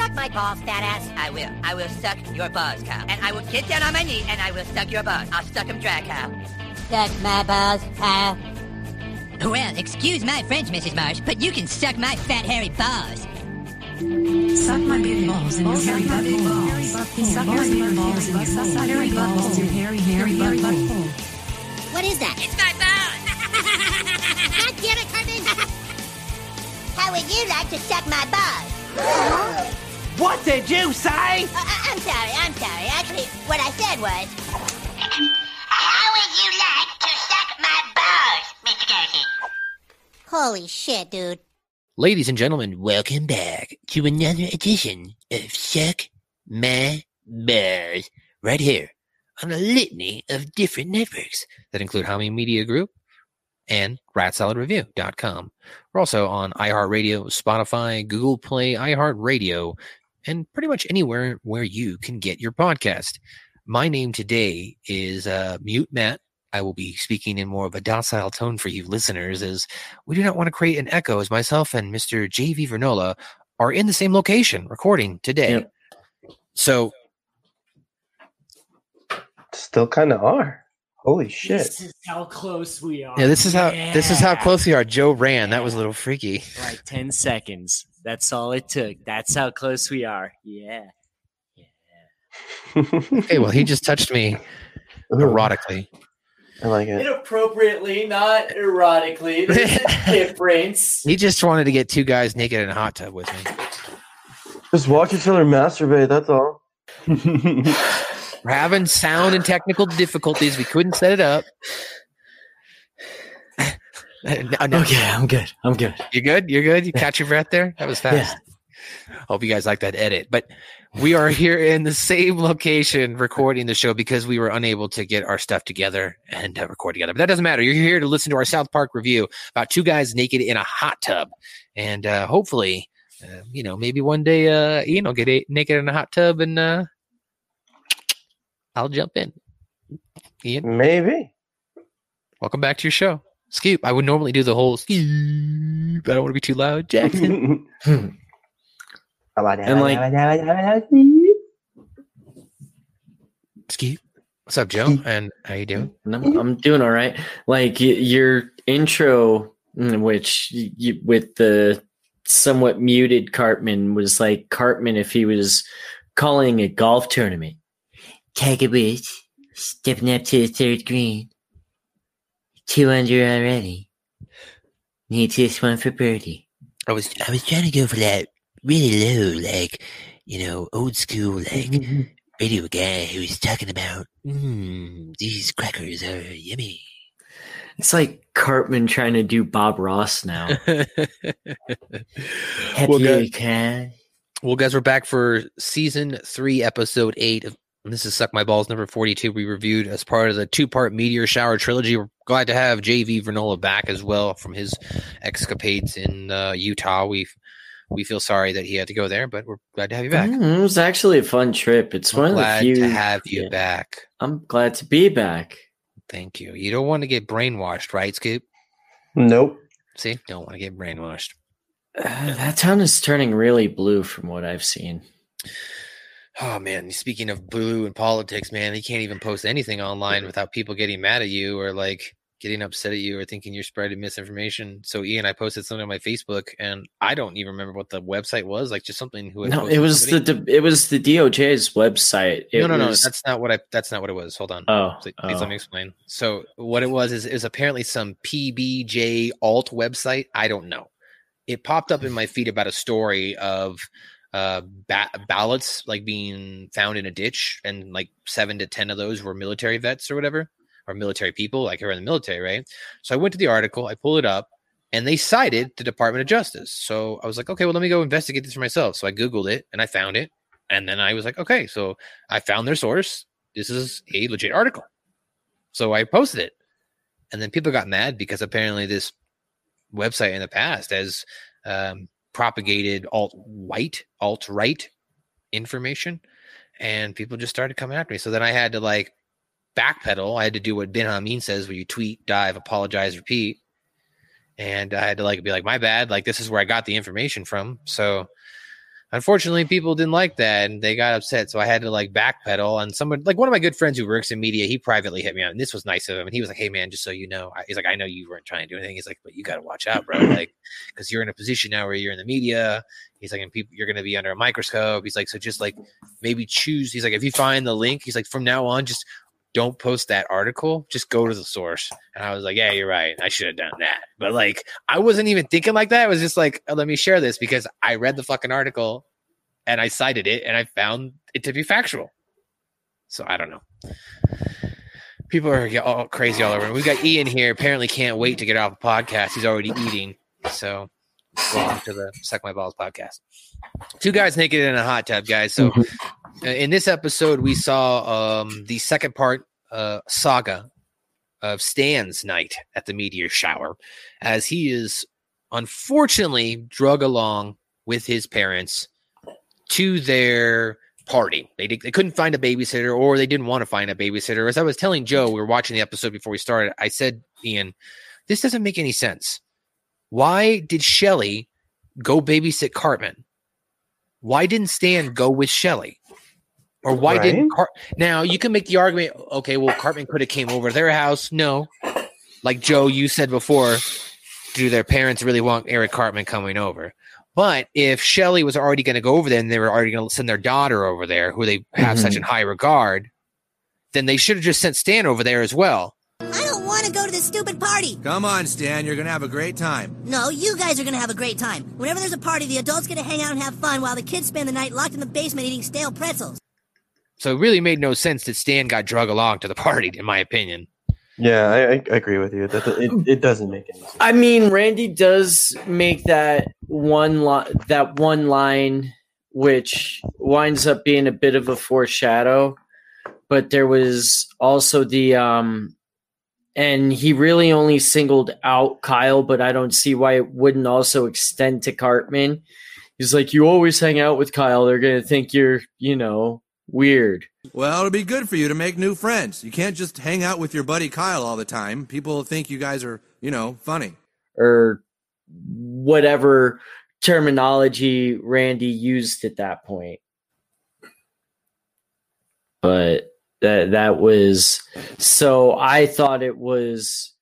Suck my balls, fat ass. I will. I will suck your balls, Kyle. And I will get down on my knee and I will suck your balls. I'll suck them dry, Kyle. Suck my balls, Kyle. Well, excuse my French, Mrs. Marsh, but you can suck my fat, hairy balls. Suck my big balls in your hairy butthole. Suck your big balls in your hairy butthole. Your hairy, hairy butthole. What is that? It's my balls. God damn it, Cartman! How would you like to suck my balls? What did you say? Uh, uh, I'm sorry, I'm sorry. Actually, what I said was. How would you like to suck my balls, Mr. Garrison? Holy shit, dude. Ladies and gentlemen, welcome back to another edition of Suck My Balls, right here on a litany of different networks that include Hamin Media Group and RatSaladReview.com. We're also on iHeartRadio, Spotify, Google Play, iHeartRadio, and pretty much anywhere where you can get your podcast. My name today is uh, Mute Matt. I will be speaking in more of a docile tone for you listeners, as we do not want to create an echo as myself and Mr. JV Vernola are in the same location recording today. Yep. So Still kind of are. Holy shit. This is how close we are. yeah, this is how this is how close we are. Joe ran. That was a little freaky. Like 10 seconds. That's all it took. That's how close we are. Yeah. Yeah. Okay, well, he just touched me erotically. I like it. Inappropriately, not erotically. There's a difference. He just wanted to get two guys naked in a hot tub with me. Just watch each other masturbate. That's all. We're having sound and technical difficulties. We couldn't set it up. No, no. Okay, I'm good. I'm good. You good? You're good? You catch your breath there? That was fast. Hope you guys like that edit. But we are here in the same location recording the show because we were unable to get our stuff together and uh, record together. But that doesn't matter. You're here to listen to our South Park review about two guys naked in a hot tub. And uh, hopefully, uh, you know, maybe one day uh, Ian will get a- naked in a hot tub and uh, I'll jump in. Ian, Maybe. welcome back to your show. Scoop. I would normally do the whole scoop. I don't want to be too loud. Jackson. and like- Skeet. What's up, Joe? And how you doing? No, I'm doing all right. Like y- your intro, mm, which you, with the somewhat muted Cartman was like Cartman if he was calling a golf tournament. Tiger Woods stepping up to the third green. Two under already. Needs this one for birdie. I was I was trying to go for that really low, like you know, old school, like radio guy who was talking about mm, these crackers are yummy. It's like Cartman trying to do Bob Ross now. well, Happy guys, can. well, guys, we're back for season three, episode eight of. And This is Suck My Balls number 42. We reviewed as part of the two part Meteor Shower trilogy. We're glad to have JV Vernola back as well from his escapades in uh, Utah. We we feel sorry that he had to go there, but we're glad to have you back. Mm, it was actually a fun trip. It's I'm one of the glad few. to have you yeah. back. I'm glad to be back. Thank you. You don't want to get brainwashed, right, Scoop? Nope. See, don't want to get brainwashed. Uh, that town is turning really blue from what I've seen. Oh man, speaking of blue and politics, man, you can't even post anything online without people getting mad at you or like getting upset at you or thinking you're spreading misinformation. So Ian, I posted something on my Facebook, and I don't even remember what the website was. Like just something who No, it was somebody. the it was the DOJ's website. It no, no, no. was- That's not what I. That's not what it was. Hold on. oh, Please, please oh. let me explain. So what it was is is apparently some PBJ alt website. I don't know. It popped up in my feed about a story of uh ba- ballots like being found in a ditch and like seven to ten of those were military vets or whatever or military people like who are in the military right so i went to the article i pulled it up and they cited the Department of Justice. So I was like, okay, well, let me go investigate this for myself. So I Googled it and I found it. And then I was like, okay, so I found their source. This is a legit article. So I posted it. And then people got mad because apparently this website in the past has um, propagated alt white, alt right information. And people just started coming after me. So then I had to like backpedal. I had to do what Bin Hamin says, where you tweet, dive, apologize, repeat. And I had to like be like, my bad. Like this is where I got the information from. So unfortunately, people didn't like that and they got upset. So I had to like backpedal. And someone like one of my good friends who works in media, he privately hit me out, and this was nice of him. And he was like, "Hey man, just so you know," I- he's like, "I know you weren't trying to do anything." He's like, "But you got to watch out, bro. Like, because you're in a position now where you're in the media." He's like, "And people, you're going to be under a microscope." He's like, "So just like maybe choose." He's like, "If you find the link, he's like, from now on, just." Don't post that article. Just go to the source. And I was like, "Yeah, you're right. I should have done that." But like, I wasn't even thinking like that. It was just like, oh, "Let me share this because I read the fucking article and I cited it and I found it to be factual. So I don't know. People are all crazy all over. We've got Ian here. Apparently, can't wait to get off the podcast. He's already eating. So welcome to the Suck My Balls podcast. Two guys naked in a hot tub, guys. So uh, in this episode, we saw um, the second part uh, saga of Stan's night at the meteor shower, as he is unfortunately drug along with his parents to their party. They, they couldn't find a babysitter or they didn't want to find a babysitter. As I was telling Joe, we were watching the episode before we started. I said, Ian, this doesn't make any sense. Why did Shelly go babysit Cartman? Why didn't Stan go with Shelly? Or why didn't Right? Car- now you can make the argument? Okay, well Cartman could have came over to their house. No, like Joe, you said before, do their parents really want Eric Cartman coming over? But if Shelly was already going to go over there and they were already going to send their daughter over there, who they have such mm-hmm. in high regard, then they should have just sent Stan over there as well. I don't want to go to this stupid party. Come on, Stan. You're going to have a great time. No, you guys are gonna have a great time. Whenever there's a party, the adults get to hang out and have fun while the kids spend the night locked in the basement eating stale pretzels. So it really made no sense that Stan got drug along to the party, in my opinion. Yeah, I, I I agree with you. That it, it doesn't make any sense. I mean, Randy does make that one li- that one line, which winds up being a bit of a foreshadow. But there was also the um, and he really only singled out Kyle, but I don't see why it wouldn't also extend to Cartman. He's like, you always hang out with Kyle; they're gonna think you're, you know, weird. Well, it'll be good for you to make new friends. You can't just hang out with your buddy Kyle all the time. People think you guys are, you know, funny. or whatever terminology Randy used at that point. But that that was so I thought it was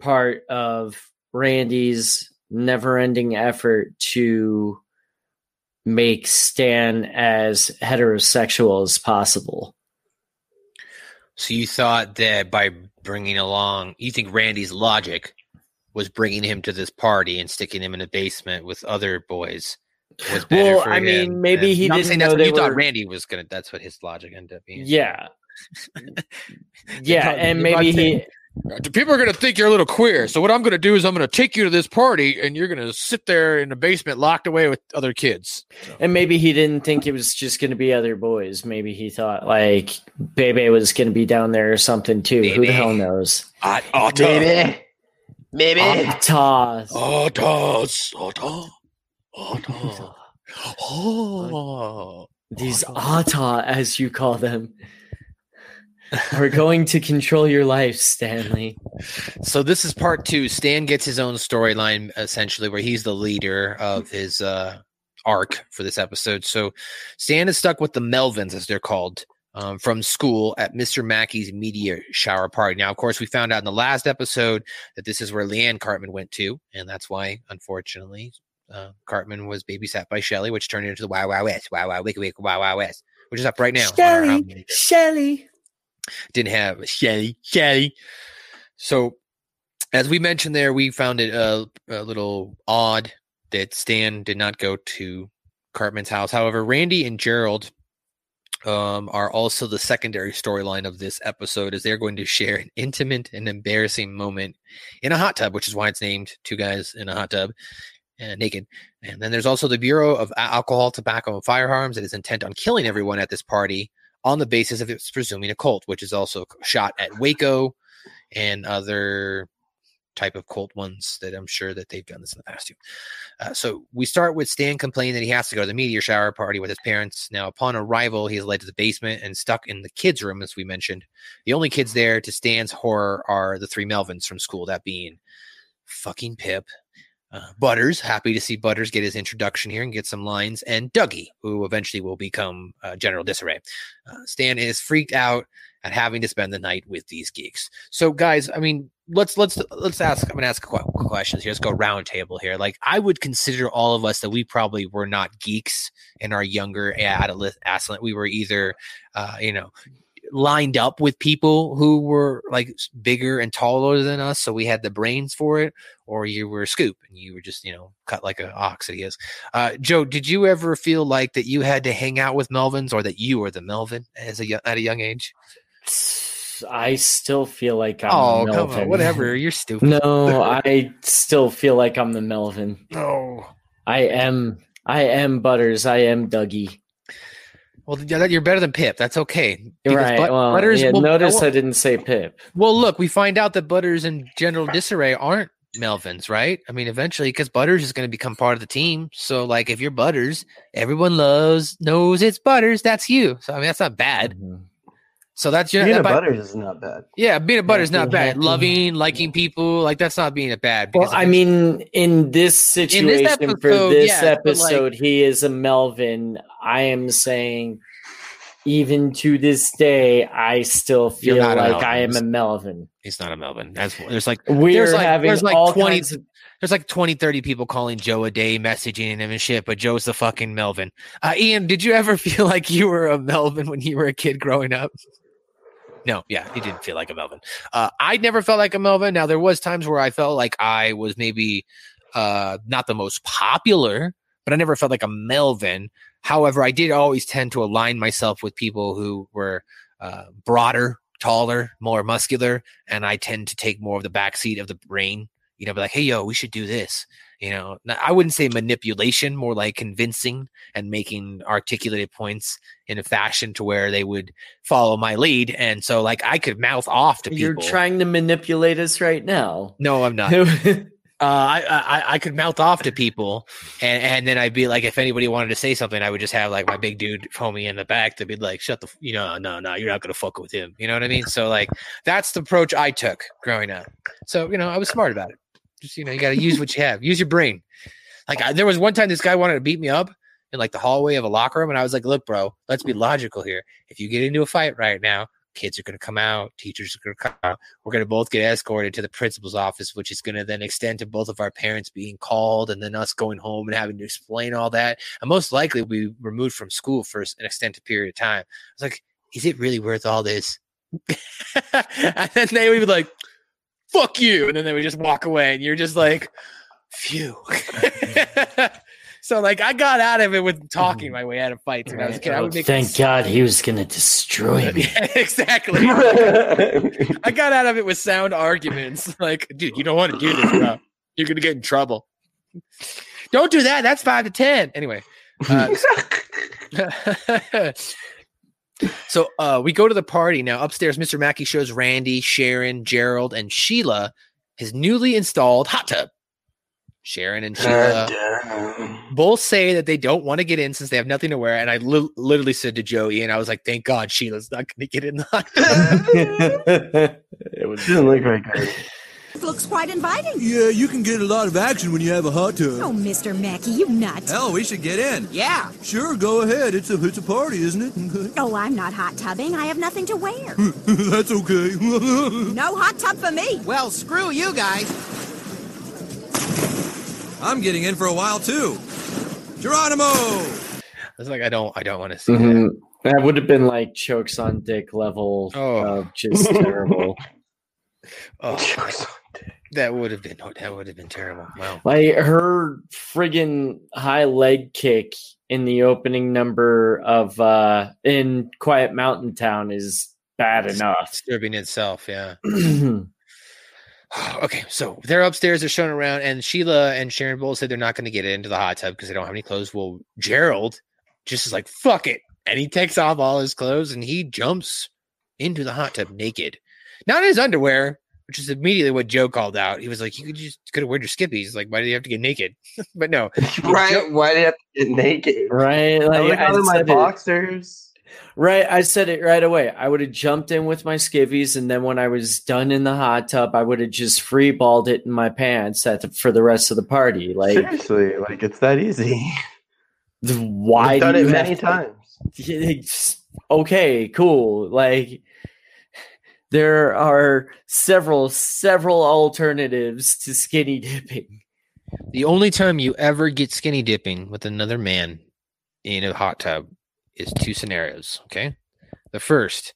part of Randy's never-ending effort to make Stan as heterosexual as possible. So you thought that by bringing along, you think Randy's logic was bringing him to this party and sticking him in a basement with other boys was better Well, I him mean, maybe he didn't saying know that's what you thought Randy was gonna. That's what his logic ended up being. Yeah. yeah, and maybe he People are gonna think you're a little queer. So what I'm gonna do is I'm gonna take you to this party and you're gonna sit there in the basement locked away with other kids. And maybe he didn't think it was just going to be other boys. Maybe he thought like Bebe was going to be down there or something too. Who the hell knows? Ah, Otta. Baby, baby. Taz. Ottas. Otta. Otta. Oh. These Ata, as you call them, are going to control your life, Stanley. So this is part two. Stan gets his own storyline essentially, where he's the leader of his uh, arc for this episode. So Stan is stuck with the Melvins, as they're called, um, from school at Mr. Mackey's media shower party. Now, of course, we found out in the last episode that this is where Liane Cartman went to, and that's why, unfortunately, uh, Cartman was babysat by Shelley, which turned into the Wow Wow West, Wow Wow Wiki Wiki Wow Wow West, which is up right now. Shelly. Shelly. Didn't have a Shelly, Shelly. So, as we mentioned there, we found it a, a little odd that Stan did not go to Cartman's house. However, Randy and Gerald um, are also the secondary storyline of this episode, as they're going to share an intimate and embarrassing moment in a hot tub, which is why it's named Two Guys in a Hot Tub, uh, naked. And then there's also the Bureau of Alcohol, Tobacco, and Firearms that is intent on killing everyone at this party on the basis of it's presuming a cult, which is also shot at Waco and other type of cult ones that I'm sure that they've done this in the past too. Uh, so we start with Stan complaining that he has to go to the meteor shower party with his parents. Now, upon arrival, he is led to the basement and stuck in the kids' room, as we mentioned. The only kids there, to Stan's horror, are the three Melvins from school, that being fucking Pip, Butters, happy to see Butters get his introduction here and get some lines, and Dougie, who eventually will become uh, General Disarray. Uh, Stan is freaked out at having to spend the night with these geeks. So, guys, I mean, let's let's let's ask. I'm gonna ask qu- questions here. Let's go round table here. Like, I would consider all of us that we probably were not geeks in our younger adolescent. We were either, uh, you know, lined up with people who were like bigger and taller than us, so we had the brains for it, or you were a Scoop and you were just you know cut like an ox he is. Uh, Joe, did you ever feel like that you had to hang out with Melvins, or that you were the Melvin as a at a young age? I still feel like I'm oh, the come on, Melvin. whatever. You're stupid. No, I still feel like I'm the Melvin. No. I am. I am Butters. I am Dougie. Well, you're better than Pip. That's okay. Right. But- well, Butters. yeah, notice I didn't say Pip. well, look, we find out that Butters and General Disarray aren't Melvins, right? I mean, eventually, because Butters is going to become part of the team. So, like, if you're Butters, everyone loves knows it's Butters. That's you. So, I mean, that's not bad. Mm-hmm. So that's your Peanut that- butter is not bad. Yeah, being a Butter's not bad. Loving, liking people, like that's not being a bad. Well, I mean, in this situation, for episode, this yes, but, like- episode, he is a Melvin. I am saying, even to this day, I still feel not a like I am a Melvin. he's not a Melvin. That's there's like We're there's like having there's like all 20 of there's like 20 30 people calling joe a day messaging him and shit but joe's the fucking melvin uh, ian did you ever feel like you were a melvin when you were a kid growing up no yeah he didn't feel like a melvin. Uh, i never felt like a melvin. Now there was times where i felt like i was maybe uh, not the most popular but i never felt like a melvin. However i did always tend to align myself with people who were uh, broader taller more muscular and i tend to take more of the backseat of the brain you know, be like, hey, yo, we should do this. You know, i wouldn't say manipulation, more like convincing and making articulated points in a fashion to where they would follow my lead. And so, like, I could mouth off to people. You're trying to manipulate us right now. no, I'm not. uh, I, I I could mouth off to people, and and then I'd be like, if anybody wanted to say something, I would just have like my big dude homie in the back to be like, shut the, f- you know, no, no, you're not gonna fuck with him. You know what I mean? So like, that's the approach I took growing up. So you know, I was smart about it. Just you know, you got to use what you have, use your brain. Like I, there was one time this guy wanted to beat me up in like the hallway of a locker room, and I was like, look, bro, let's be logical here. If you get into a fight right now, kids are going to come out, teachers are going to come out. We're going to both get escorted to the principal's office, which is going to then extend to both of our parents being called and then us going home and having to explain all that. And most likely we'll removed from school for an extended period of time. I was like, is it really worth all this? and then they would be like, fuck you. And then they would just walk away. And you're just like, phew. so, like, I got out of it with talking my way out of fights when I was a kid. I would make Thank God he was going to destroy me. yeah, exactly. I got out of it with sound arguments. Like, dude, you don't want to do this, bro. You're gonna get in trouble. Don't do that. That's five to ten. Anyway. uh, so uh, we go to the party now. Upstairs, Mr. Mackey shows Randy, Sharon, Gerald, and Sheila his newly installed hot tub. Sharon and Sheila both say that they don't want to get in since they have nothing to wear. And I li- literally said to Joey, and I was like, "Thank God Sheila's not going to get in the hot tub." it was Didn't look very good. Looks quite inviting. Yeah, you can get a lot of action when you have a hot tub. Oh, Mr. Mackey, you nut. Hell, we should get in. Yeah. Sure, go ahead. It's a it's a party, isn't it? Oh, I'm not hot tubbing. I have nothing to wear. That's okay. no hot tub for me. Well, screw you guys. I'm getting in for a while too. Geronimo. I was like, I don't, I don't want to see Mhm. That would have been like chokes on dick level Oh. of just terrible. Oh, that would have been, that would have been terrible. Wow. Like her friggin' high leg kick in the opening number of uh in Quiet Mountain Town is bad enough. Disturbing itself, yeah. okay, so they're upstairs, they're showing around, and Sheila and Sharon both said they're not going to get into the hot tub because they don't have any clothes. Well, Gerald just is like, fuck it. And he takes off all his clothes and he jumps into the hot tub naked. Not in his underwear, which is immediately what Joe called out. He was like, You could just could have worn your skippies. Like, why do you have to get naked? but no. right? Why do you have to get naked? Right? Like look I my said it- boxers. Right, I said it right away. I would have jumped in with my skivvies, and then when I was done in the hot tub, I would have just free balled it in my pants at the, for the rest of the party. Like, Seriously, like it's that easy. why I've done do it you many have times. It's- okay, cool. Like, there are several, several alternatives to skinny dipping. The only time you ever get skinny dipping with another man in a hot tub is two scenarios. Okay. The first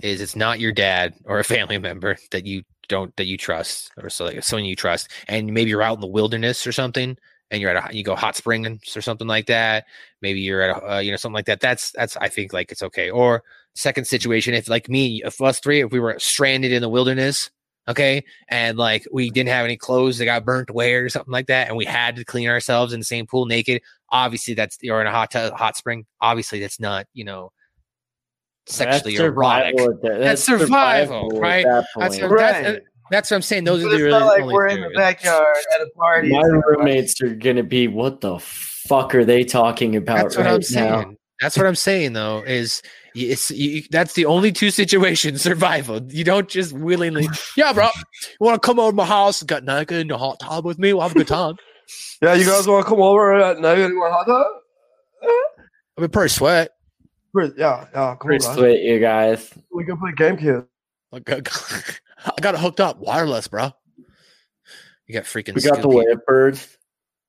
is it's not your dad or a family member that you don't that you trust or so like someone you trust, and maybe you're out in the wilderness or something, and you're at a you go hot springs or something like that. Maybe you're at a uh, you know something like that. That's that's I think like it's okay. Or second situation, if like me, if us three, if we were stranded in the wilderness, okay, and like we didn't have any clothes that got burnt away or something like that, and we had to clean ourselves in the same pool naked. Obviously, that's you're in a hot tub, hot spring. Obviously, that's not you know sexually That's erotic. survival That's, that's survival, survival right? that That's, point. that's, Right. that's what I'm saying. Those But are the really like only we're in the backyard at a party. My roommates are gonna be, what the fuck are they talking about That's what right I'm saying. now? That's what I'm saying though. Is y- it's you, that's the only two situations survival. You don't just willingly, yeah, bro. You want to come over to my house and get naked in the hot tub with me? We'll have a good time. Yeah, you guys want to come over at night and want hot tub? I've been pretty sweat. Pretty- Yeah, yeah, come Pretty on. man. sweet, you guys. We can play GameCube. I got, I got it hooked up wireless, bro. You got freaking. We got the Scoopy. whippers.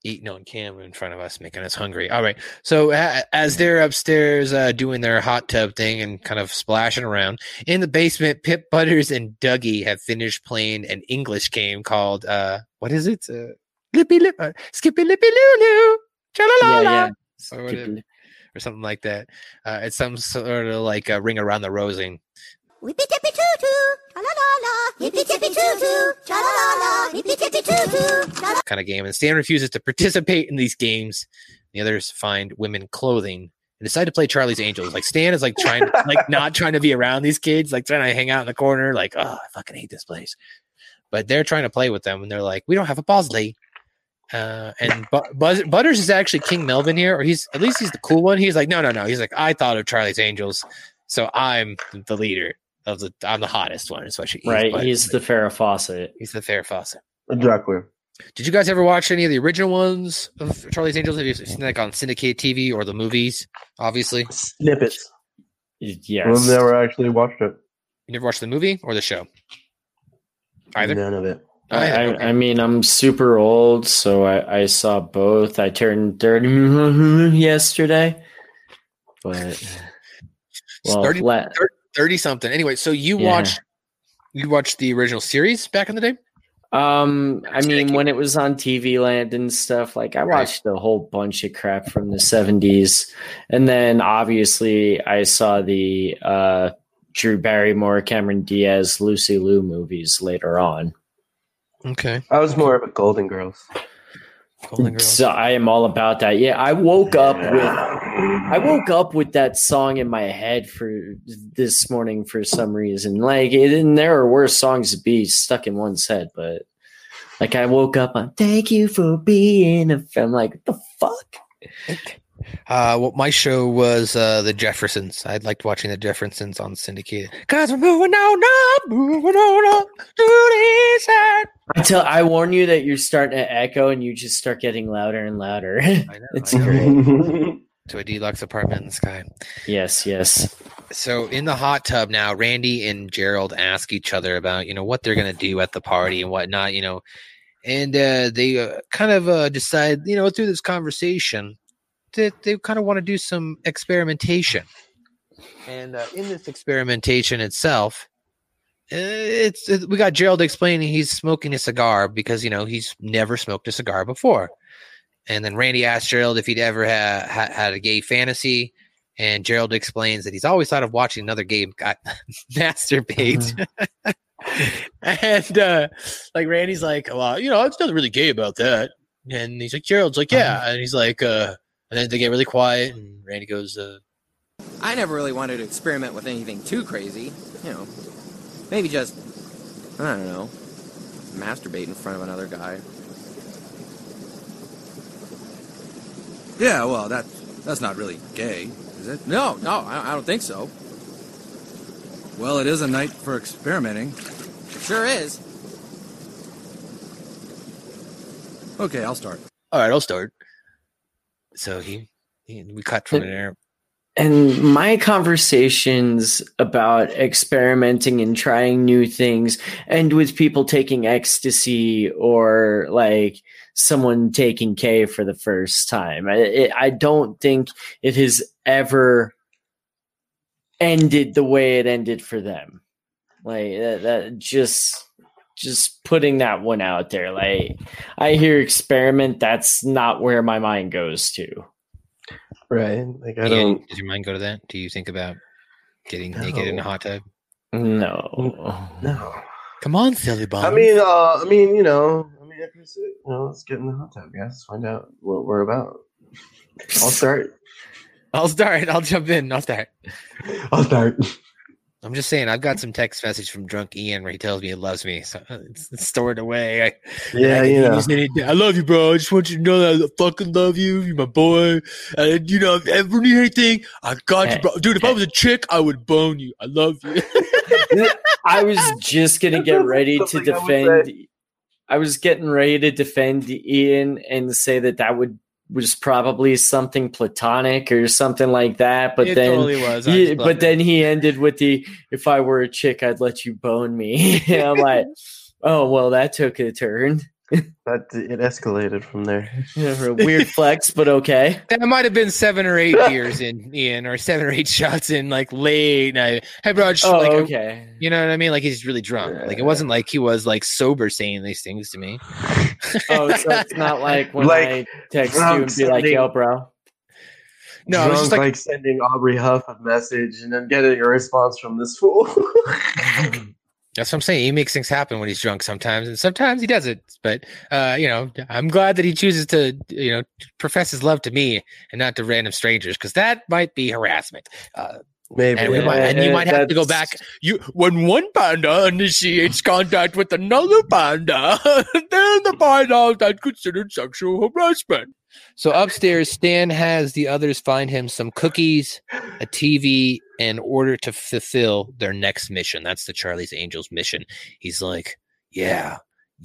Eating on camera in front of us, making us hungry. All right. So as they're upstairs uh, doing their hot tub thing and kind of splashing around in the basement, Pip Butters and Dougie have finished playing an English game called uh, what is it? Uh, Lippy lip, uh, Skippy Lippy Lulu, Yeah, Cha-la-la-la. yeah. Or, or something like that. Uh, it's some sort of like a ring around the rosing. Whippy tippy too too, la la la, hippy tippy too too, cha la la la, hippy tippy too too, kind of game. And Stan refuses to participate in these games. The others find women clothing and decide to play Charlie's Angels. Like Stan is like trying, to, like not trying to be around these kids, like trying to hang out in the corner. Like, oh, I fucking hate this place. But they're trying to play with them, and they're like, we don't have a Bosley. Uh, and Bu- Buzz- Butters is actually King Melvin here, or he's at least he's the cool one. He's like, no, no, no. He's like, I thought of Charlie's Angels, so I'm the leader of the. I'm the hottest one. Is what he's Right, Butters. he's the Farrah Fawcett. he's the fair faucet. Exactly. Did you guys ever watch any of the original ones of Charlie's Angels? Have you seen like on syndicated TV or the movies? Obviously, Snippets. Yes. I've never actually watched it. you never watched the movie or the show. Either. None of it. Oh, I, I, okay. I mean, I'm super old, so I, I saw both. I turned 30 yesterday. But, well, 30 la- thirty something. Anyway, so you Yeah. watched you watched the original series back in the day. Um, I mean, when it was on TV Land and stuff, like I Right. watched a whole bunch of crap from the seventies, and then obviously I saw the uh, Drew Barrymore, Cameron Diaz, Lucy Liu movies later on. Okay, I was more of a Golden Girls. Golden Girls. So I am all about that. Yeah, I woke up with I woke up with that song in my head for this morning for some reason. Like, it, and there are worse songs to be stuck in one's head, but like I woke up on "Thank you for being a." I'm like, what the fuck? Uh, well, my show was uh, the Jeffersons. I liked watching the Jeffersons on syndicated. Cause we're moving on up, moving on up to the side. I tell, I warn you that you're starting to echo, and you just start getting louder and louder. I know. it's I know. To a deluxe apartment in the sky. Yes, yes. So in the hot tub now, Randy and Gerald ask each other about you know what they're gonna do at the party and whatnot, you know, and uh, they uh, kind of uh, decide you know through this conversation that they kind of want to do some experimentation, and uh, in this experimentation itself. uh, It's it, we got Gerald explaining he's smoking a cigar because you know he's never smoked a cigar before, And then Randy asks Gerald if he'd ever ha- ha- had a gay fantasy. And Gerald explains that he's always thought of watching another gay guy masturbate. and uh, like Randy's like, well, you know, it's nothing really gay about that. And he's like, Gerald's like, yeah. And he's like, uh, and then they get really quiet. And Randy goes, uh, I never really wanted to experiment with anything too crazy. You know, maybe just, I don't know, masturbate in front of another guy. Yeah, well, that that's not really gay, is it? No, no, I, I don't think so. Well, it is a night for experimenting. It sure is. Okay, I'll start. all right, I'll start. So he, he we cut from there. And my conversations about experimenting and trying new things, and with people taking ecstasy or like someone taking K for the first time, I, it, I don't think it has ever ended the way it ended for them. Like that, that just just putting that one out there. Like I hear experiment, that's not where my mind goes to. Right. Like I don't. does your mind go to that? Do you think about getting naked in a hot tub? No. No. Come on, silly bum. I mean, uh, I mean, you know, I mean, if it's, you know, let's get in the hot tub, guys. Find out what we're about. I'll start. I'll start. I'll jump in. I'll start. I'll start. I'm just saying, I've got some text message from drunk Ian where he tells me he loves me. So uh, it's, it's stored away. I, Yeah, I, you know. just needed- I love you, bro. I just want you to know that I fucking love you. You're my boy. And, you know, if you ever need anything, I got you, bro. Dude, if I was a chick, I would bone you. I love you. I was just gonna get ready to Something I defend. I was getting ready to defend Ian and say that that would was probably something platonic or something like that. But It then, totally was. He- but then he ended with the "If I were a chick, I'd let you bone me." and I'm like, oh well, that took a turn. That it escalated from there. A weird flex, but okay. That might have been seven or eight beers in, Ian, or seven or eight shots in, like late night. Hey, bro, just, Oh, like, okay. You know what I mean? Like he's really drunk. Like it wasn't like he was like sober saying these things to me. Oh, so it's not like when Like, I text you and be like, "Yo, bro." No, I was just like, like, sending Aubrey Huff a message and then getting a response from this fool. That's what I'm saying. He makes things happen when he's drunk sometimes, and sometimes he doesn't. But uh, you know, I'm glad that he chooses to, you know, profess his love to me and not to random strangers, because that might be harassment. Uh, Maybe. and, might, and you might have to go back. You when one panda initiates contact with another panda, then the panda that's considered sexual harassment. So upstairs, Stan has the others find him some cookies, a TV, in order to fulfill their next mission. That's the Charlie's Angels mission. He's like, "Yeah,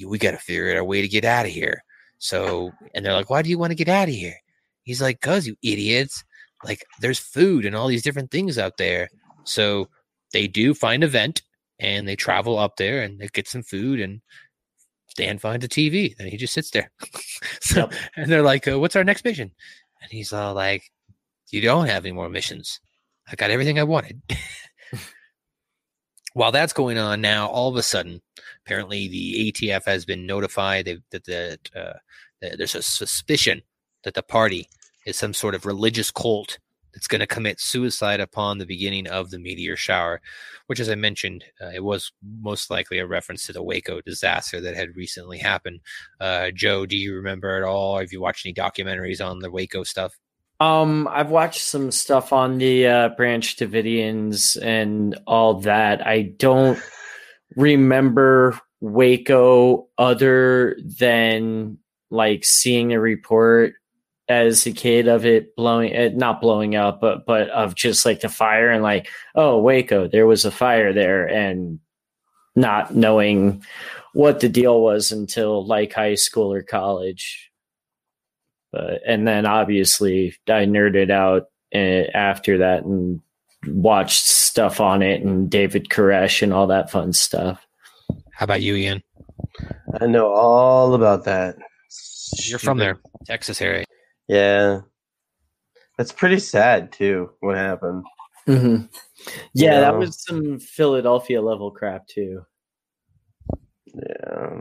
we got to figure out a way to get out of here." So, and they're like, "Why do you want to get out of here?" He's like, "Cause you idiots." like there's food and all these different things out there. So they do find a vent and they travel up there and they get some food and Stan finds a TV and he just sits there. so, And they're like, uh, what's our next mission? And he's all like, you don't have any more missions. I got everything I wanted. While that's going on now, all of a sudden, apparently the ATF has been notified that, that, uh, that there's a suspicion that the party is some sort of religious cult that's going to commit suicide upon the beginning of the meteor shower, which, as I mentioned, uh, it was most likely a reference to the Waco disaster that had recently happened. Uh, Joe, do you remember at all? Have you watched any documentaries on the Waco stuff? Um, I've watched some stuff on the uh, Branch Davidians and all that. I don't remember Waco other than like seeing a report as a kid of it blowing it not blowing up but but of just like the fire and like oh Waco there was a fire there and not knowing what the deal was until like high school or college but and then obviously I nerded out uh, after that and watched stuff on it and David Koresh and all that fun stuff. How about you, Ian? I know all about that. You're from there, Texas area. Yeah. That's pretty sad too. What happened? Mm-hmm. Yeah, that Yeah. was some Philadelphia level crap too. Yeah.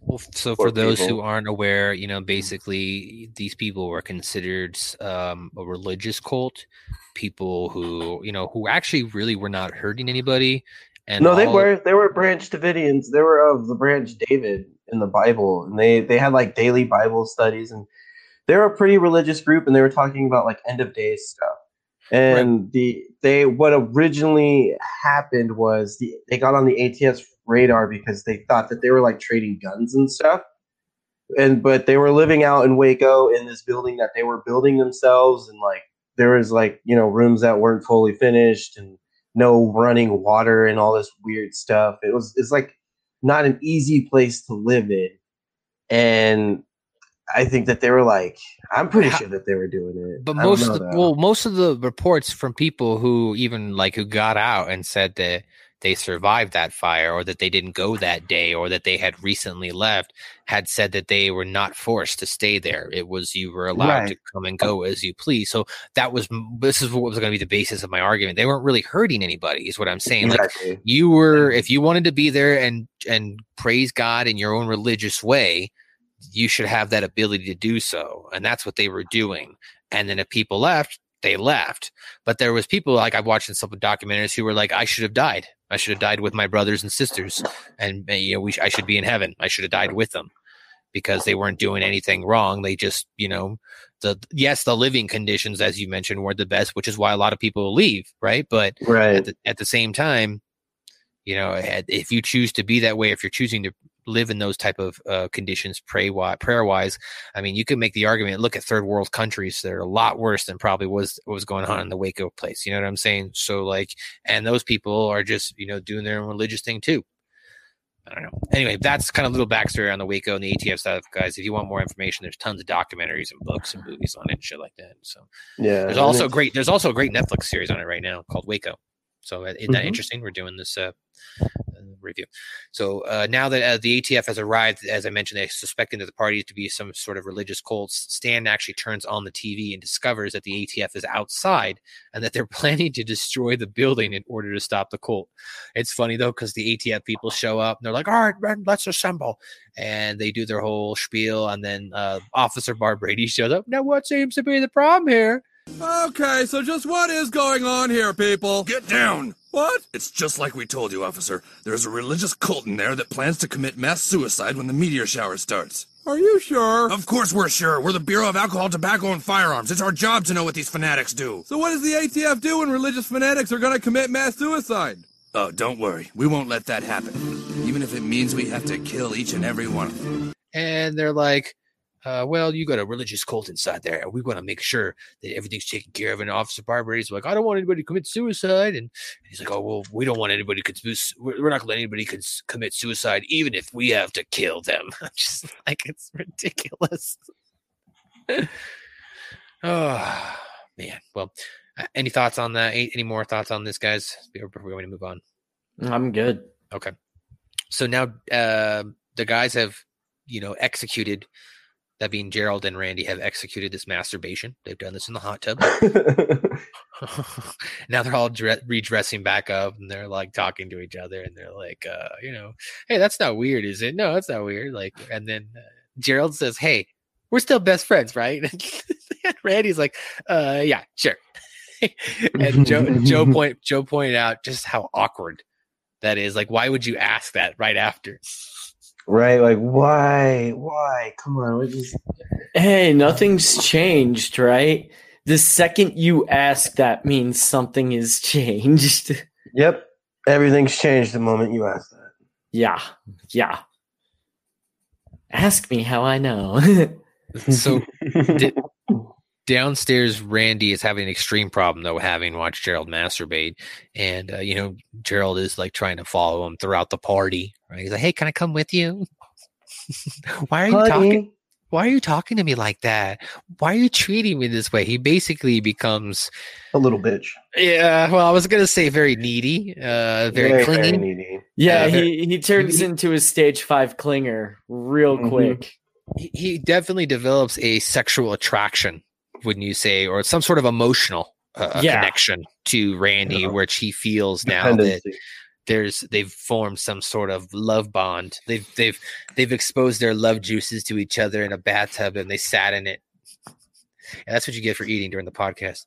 Well, so Poor for those who aren't aware, you know, basically these people were considered um, a religious cult. People who, you know, who actually really were not hurting anybody. And no, they all- were they were branch Davidians. They were of the branch David in the Bible, and they they had like daily Bible studies, and they were a pretty religious group, and they were talking about like end of days stuff. And the they what originally happened was the they got on the ATF radar because they thought that they were like trading guns and stuff. And but they were living out in Waco in this building that they were building themselves, and like there was like you know rooms that weren't fully finished and no running water and all this weird stuff. It was it's like not an easy place to live in. And I think that they were like, I'm pretty sure that they were doing it. but most of the, well most of the reports from people who even like who got out and said that they survived that fire or that they didn't go that day or that they had recently left had said that they were not forced to stay there. It was you were allowed to come and go as you please. So that was this is what was going to be the basis of my argument. They weren't really hurting anybody is what i'm saying. Like you were if you wanted to be there and and praise god in your own religious way you should have that ability to do so and that's what they were doing. And then if people left they left. But there was people like i've watched in some documentaries who were like i should have died. I should have died with my brothers and sisters. And uh, you know we sh- i should be in heaven. I should have died with them. Because they weren't doing anything wrong. They just you know the yes the living conditions as you mentioned were the best which is why a lot of people leave right? But right. at the, at the same time you know if you choose to be that way if you're choosing to live in those type of uh, conditions pray wise prayer wise i mean you can make the argument look at third world countries that are a lot worse than probably was what was going on in the waco place you know what i'm saying so like and those people are just you know doing their own religious thing too I don't know. Anyway, that's kind of a little backstory on the Waco and the ATF stuff, guys. If you want more information, there's tons of documentaries and books and movies on it and shit like that. So yeah. there's also great. There's also a great Netflix series on it right now called Waco. So uh, isn't that Mhm. interesting? We're doing this uh, review. So uh, now that uh, the ATF has arrived, as I mentioned, they're suspecting that the party to be some sort of religious cult. Stan actually turns on the TV and discovers that the ATF is outside and that they're planning to destroy the building in order to stop the cult. It's funny though because the ATF people show up and they're like, "All right, man, let's assemble," and they do their whole spiel, and then uh, Officer Barbrady shows up. Now, what seems to be the problem here? Okay, so just what is going on here, people? Get down! What? It's just like we told you, officer. There's a religious cult in there that plans to commit mass suicide when the meteor shower starts. Are you sure? Of course we're sure. We're the Bureau of Alcohol, Tobacco, and Firearms. It's our job to know what these fanatics do. So what does the ATF do when religious fanatics are going to commit mass suicide? Oh, don't worry. We won't let that happen. Even if it means we have to kill each and every one of them. and they're like, uh, "Well, you got a religious cult inside there, and we want to make sure that everything's taken care of." And Officer Barber is like, "I don't want anybody to commit suicide," and he's like, "Oh well, we don't want anybody to commit. We're not going to let anybody cons- commit suicide, even if we have to kill them." Just like, it's ridiculous. oh man. Well, any thoughts on that? Any any more thoughts on this, guys? Before we want to move on. I'm good. Okay. So now uh, the guys have, you know, executed. That being Gerald and Randy have executed this masturbation. They've done this in the hot tub. now they're all dre- redressing back up, and they're like talking to each other, and they're like, uh, you know, hey, that's not weird, is it? No, that's not weird. Like, and then uh, Gerald says, "Hey, we're still best friends, right?" and Randy's like, "Uh, yeah, sure." and Joe Joe point Joe pointed out just how awkward that is. Like, why would you ask that right after? Right. Like why? Why? Come on. We just Hey, nothing's changed, right? The second you ask that means something is changed. Yep. Everything's changed the moment you ask that. yeah, yeah. Ask me how I know. So di- downstairs, Randy is having an extreme problem though, having watched Gerald masturbate, and uh, you know Gerald is like trying to follow him throughout the party. Right? He's like, "Hey, can I come with you? Why are you Honey. talking? Why are you talking to me like that? Why are you treating me this way?" He basically becomes A little bitch. Yeah, well, I was gonna say very needy, uh, very, Very, clingy. very needy. yeah, Uh, he, he turns into a stage five clinger real Mhm. quick. He, he definitely develops a sexual attraction, wouldn't you say, or some sort of emotional uh, Yeah. connection to Randy, Yeah. which he feels now that there's they've formed some sort of love bond. They've they've they've exposed their love juices to each other in a bathtub and they sat in it. And that's what you get for eating during the podcast.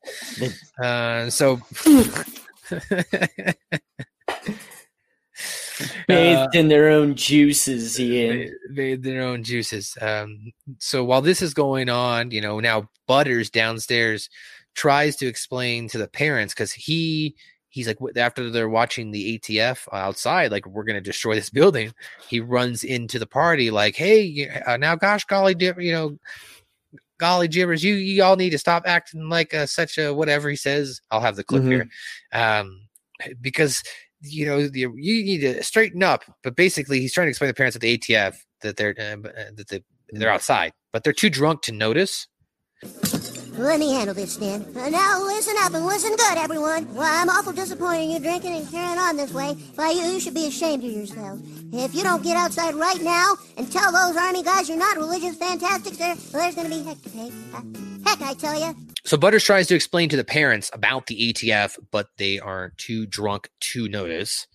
Uh, so Bathed in their own juices, Ian. bathed in their own juices. Um, so while this is going on, you know, now Butters downstairs tries to explain to the parents because he he's like after they're watching the ATF outside, like we're gonna destroy this building. He runs into the party like, hey, uh, now gosh golly, you know, golly gibbers, you you all need to stop acting like uh, such a whatever he says. I'll have the clip Mhm. here, um, because you know the, you need to straighten up. But basically, he's trying to explain to the parents at the ATF that they're uh, uh, that they, they're outside, but they're too drunk to notice. Let me handle this, Stan. Uh, now listen up and listen good, everyone. Well, I'm awful disappointed in you drinking and carrying on this way. Why, you, you should be ashamed of yourselves. If you don't get outside right now and tell those army guys you're not religious fantastics, there, well, there's going to be heck to pay. Uh, heck, I tell you. So Butters tries to explain to the parents about the ATF, but they are too drunk to notice.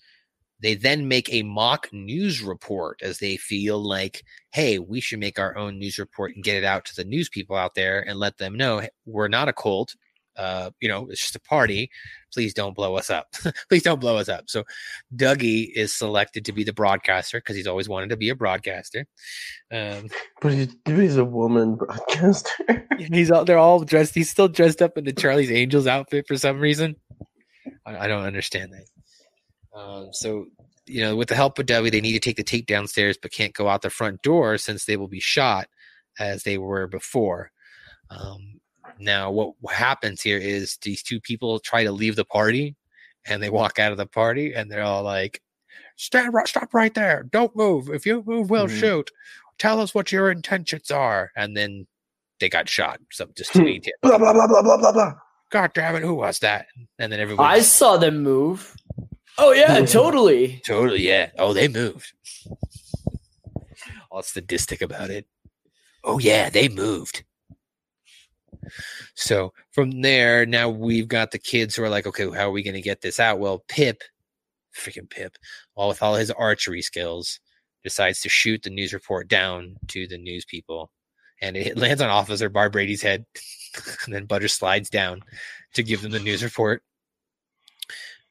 They then make a mock news report as they feel like, hey, we should make our own news report and get it out to the news people out there and let them know "Hey, we're not a cult. Uh, you know, it's just a party. Please don't blow us up. Please don't blow us up. So Dougie is selected to be the broadcaster because he's always wanted to be a broadcaster. Um, But he's, he's a woman broadcaster. he's all they're all dressed. He's still dressed up in the Charlie's Angels outfit for some reason. I, I don't understand that. Um, so you know, with the help of Debbie, they need to take the tape downstairs, but can't go out the front door since they will be shot as they were before. Um, now, what happens here is these two people try to leave the party, and they walk out of the party, and they're all like, "Stand right, stop right there! Don't move. If you move, we'll Mhm. shoot. Tell us what your intentions are." And then they got shot. So just to Hmm. ATF. blah blah blah blah blah blah blah. God damn it, who was that? And then everyone I saw them move. Oh yeah, totally. totally, yeah. Oh, they moved. All sadistic about it. Oh yeah, they moved. So from there, now we've got the kids who are like, okay, how are we going to get this out? Well, Pip, freaking Pip, all with all his archery skills, decides to shoot the news report down to the news people, and it lands on Officer Barbrady's head, and then Butter slides down to give them the news report.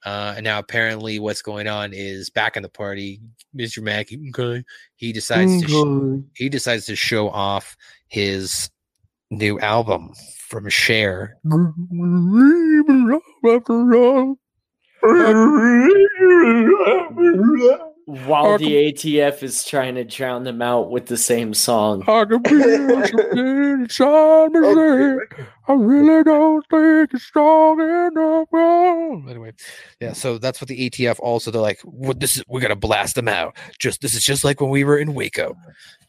Uh, and now apparently, what's going on is back in the party, Mr. Mackey, okay, he decides to sh- he decides to show off his new album from Cher. While the ATF is trying to drown them out with the same song. I can feel something inside me. I really don't think it's strong enough. Anyway, yeah. So that's what the ATF also. They're like, "What? This is we're gonna blast them out. Just this is just like when we were in Waco."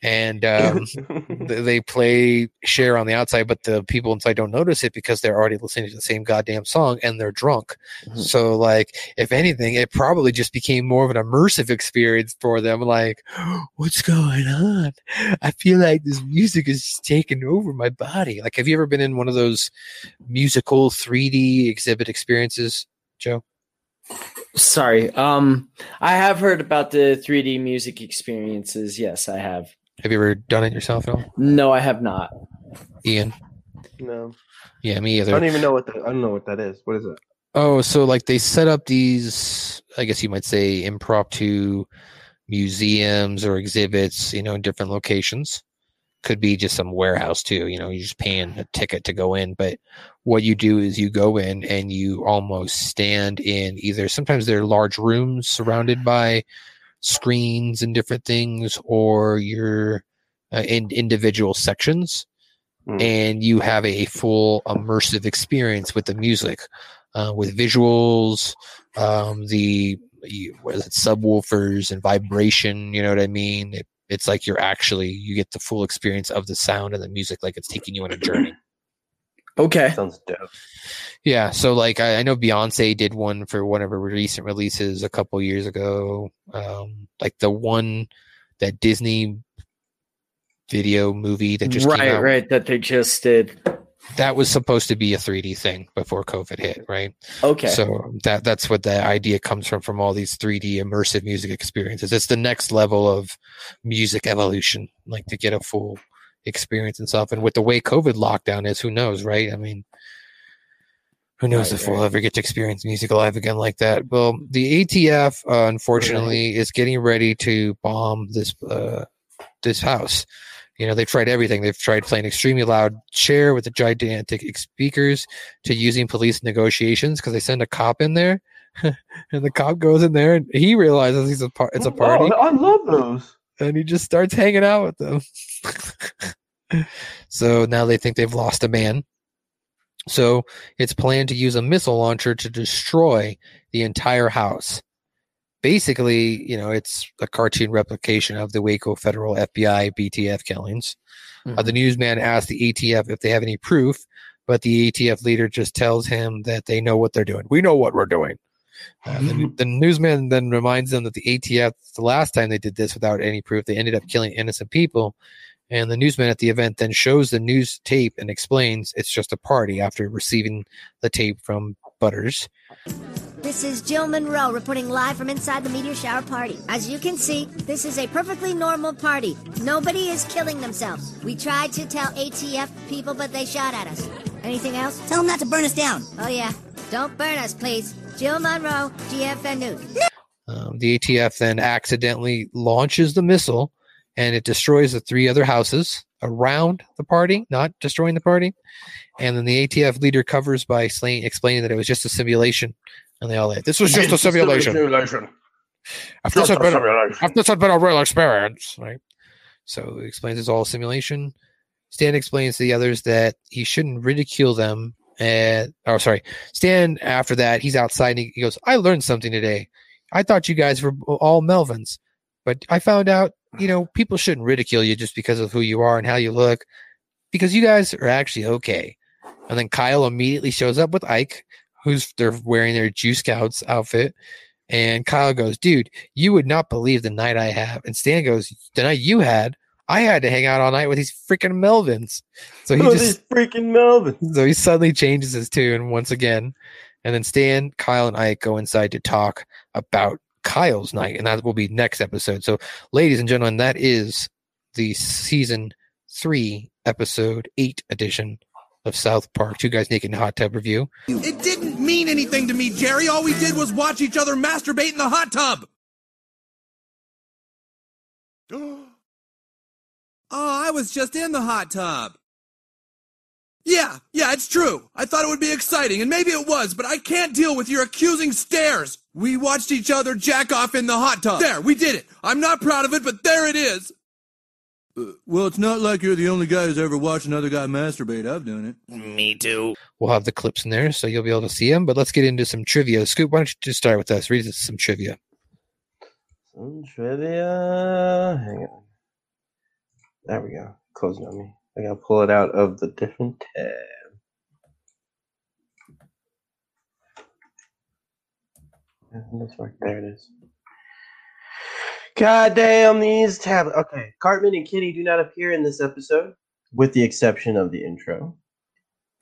And um, th- they play Cher on the outside, but the people inside don't notice it because they're already listening to the same goddamn song and they're drunk. So, like, if anything, it probably just became more of an immersive experience for them. Like, what's going on? I feel like this music is just taking over my body. Like, have you ever been in one of those musical 3D exhibit experiences, Joe? Sorry. Um I have heard about the 3D music experiences. Yes, I have. Have you ever done it yourself at all? No, I have not. Ian? No, Yeah, me either. I don't even know what that. I don't know what that is. What is it? Oh, so like they set up these, I guess you might say, impromptu museums or exhibits, you know, in different locations. Could be just some warehouse too, you know, you're just paying a ticket to go in. But what you do is you go in and you almost stand in either sometimes they're large rooms surrounded by screens and different things, or you're uh, in individual sections and you have a full immersive experience with the music, uh, with visuals, um, the you- what is subwoofers and vibration. You know what I mean? It, it's like you're actually you get the full experience of the sound and the music, like it's taking you on a journey. Okay. Sounds dope. Yeah, so like I, I know Beyonce did one for one of her recent releases a couple years ago. Um, like the one that Disney video movie that just right, came out. right, that they just did. That was supposed to be a 3D thing before COVID hit, right? Okay. So that that's what the idea comes from from all these 3D immersive music experiences. It's the next level of music evolution, like to get a full experience and stuff. And with the way COVID lockdown is, who knows, right? I mean, who knows Right, if we'll ever get to experience music live again like that? Well, the ATF, uh, unfortunately, is getting ready to bomb this uh, this house. You know, they've tried everything. They've tried playing extremely loud Cher with the gigantic speakers to using police negotiations because they send a cop in there, and the cop goes in there and he realizes he's a par- it's a oh, party, Oh, I love those. and he just starts hanging out with them. so now they think they've lost a man. So it's planned to use a missile launcher to destroy the entire house. Basically, you know, it's a cartoon replication of the Waco Federal FBI BTF killings. Uh, the newsman asks the ATF if they have any proof, but the ATF leader just tells him that they know what they're doing. We know what we're doing. Uh, the, the newsman then reminds them that the ATF, the last time they did this without any proof, they ended up killing innocent people. And the newsman at the event then shows the news tape and explains it's just a party after receiving the tape from Butters. This is Jill Monroe reporting live from inside the meteor shower party. As you can see, this is a perfectly normal party. Nobody is killing themselves. We tried to tell ATF people, but they shot at us. Anything else? Tell them not to burn us down. Oh, yeah. Don't burn us, please. Jill Monroe, GFN News. Um, the ATF then accidentally launches the missile and it destroys the three other houses around the party, not destroying the party. And then the ATF leader covers by explaining that it was just a simulation. And they all like, this was just a simulation. If this, had been, if this had been a real experience, right? So he explains it's all a simulation. Stan explains to the others that he shouldn't ridicule them. And oh, sorry, Stan. After that, he's outside. And he, he goes, "I learned something today. I thought you guys were all Melvins, but I found out, you know, people shouldn't ridicule you just because of who you are and how you look, because you guys are actually okay." And then Kyle immediately shows up with Ike, who's they're wearing their Jew Scouts outfit. And Kyle goes, dude, you would not believe the night I have. And Stan goes, the night you had, I had to hang out all night with these freaking Melvins. So he Oh, just these freaking Melvins. so he suddenly changes his tune once again. And then Stan, Kyle, and Ike go inside to talk about Kyle's night. And that will be next episode. So, ladies and gentlemen, that is the season three, episode eight edition of South Park. Two guys naked in hot tub review. It didn't mean anything to me, Jerry. All we did was watch each other masturbate in the hot tub. oh, I was just in the hot tub. Yeah, yeah, it's true. I thought it would be exciting, and maybe it was, but I can't deal with your accusing stares. We watched each other jack off in the hot tub. There, we did it. I'm not proud of it, but there it is. Uh, well, it's not like you're the only guy who's ever watched another guy masturbate. I've done it. Me too. We'll have the clips in there, so you'll be able to see them. But let's get into some trivia. Scoop, why don't you just start with us? Read us some trivia. Some trivia. Hang on. There we go. Closing on me. I gotta pull it out of the different tab. That's right. There it is. God damn these tablets. Okay, Cartman and Kitty do not appear in this episode, with the exception of the intro.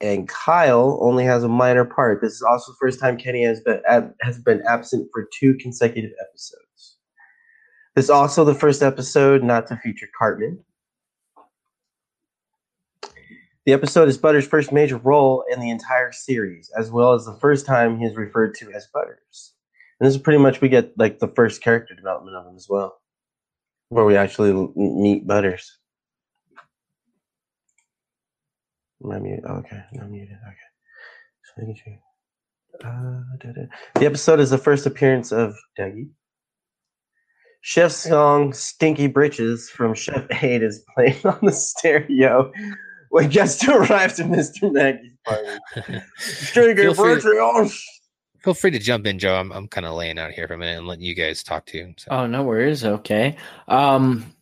And Kyle only has a minor part. This is also the first time Kenny has been has been absent for two consecutive episodes. This is also the first episode not to feature Cartman. The episode is Butters' first major role in the entire series, as well as the first time he is referred to as Butters. And this is pretty much we get like the first character development of him as well, where we actually meet Butters. Am I muted? Oh, okay, I'm muted. Okay. Uh. The episode is the first appearance of Dougie. Chef's song "Stinky Britches" from Chef Aid is playing on the stereo when guests arrived to Mr. Mackey's party. Stinky Feel free- Feel free to jump in, Joe. I'm, I'm kind of laying out here for a minute and letting you guys talk too. So. Oh, no worries. Okay. Um,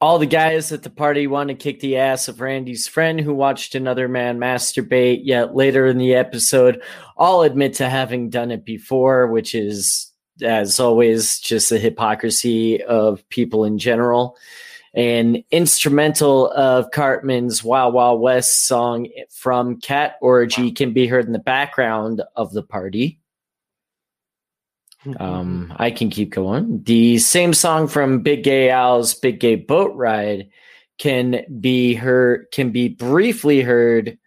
all the guys at the party want to kick the ass of Randy's friend who watched another man masturbate. Yet later in the episode, all admit to having done it before, which is, as always, just the hypocrisy of people in general. An instrumental of Cartman's Wild Wild West song from Cat Orgy can be heard in the background of the party. Um, I can keep going. The same song from Big Gay Al's Big Gay Boat Ride can be heard can be briefly heard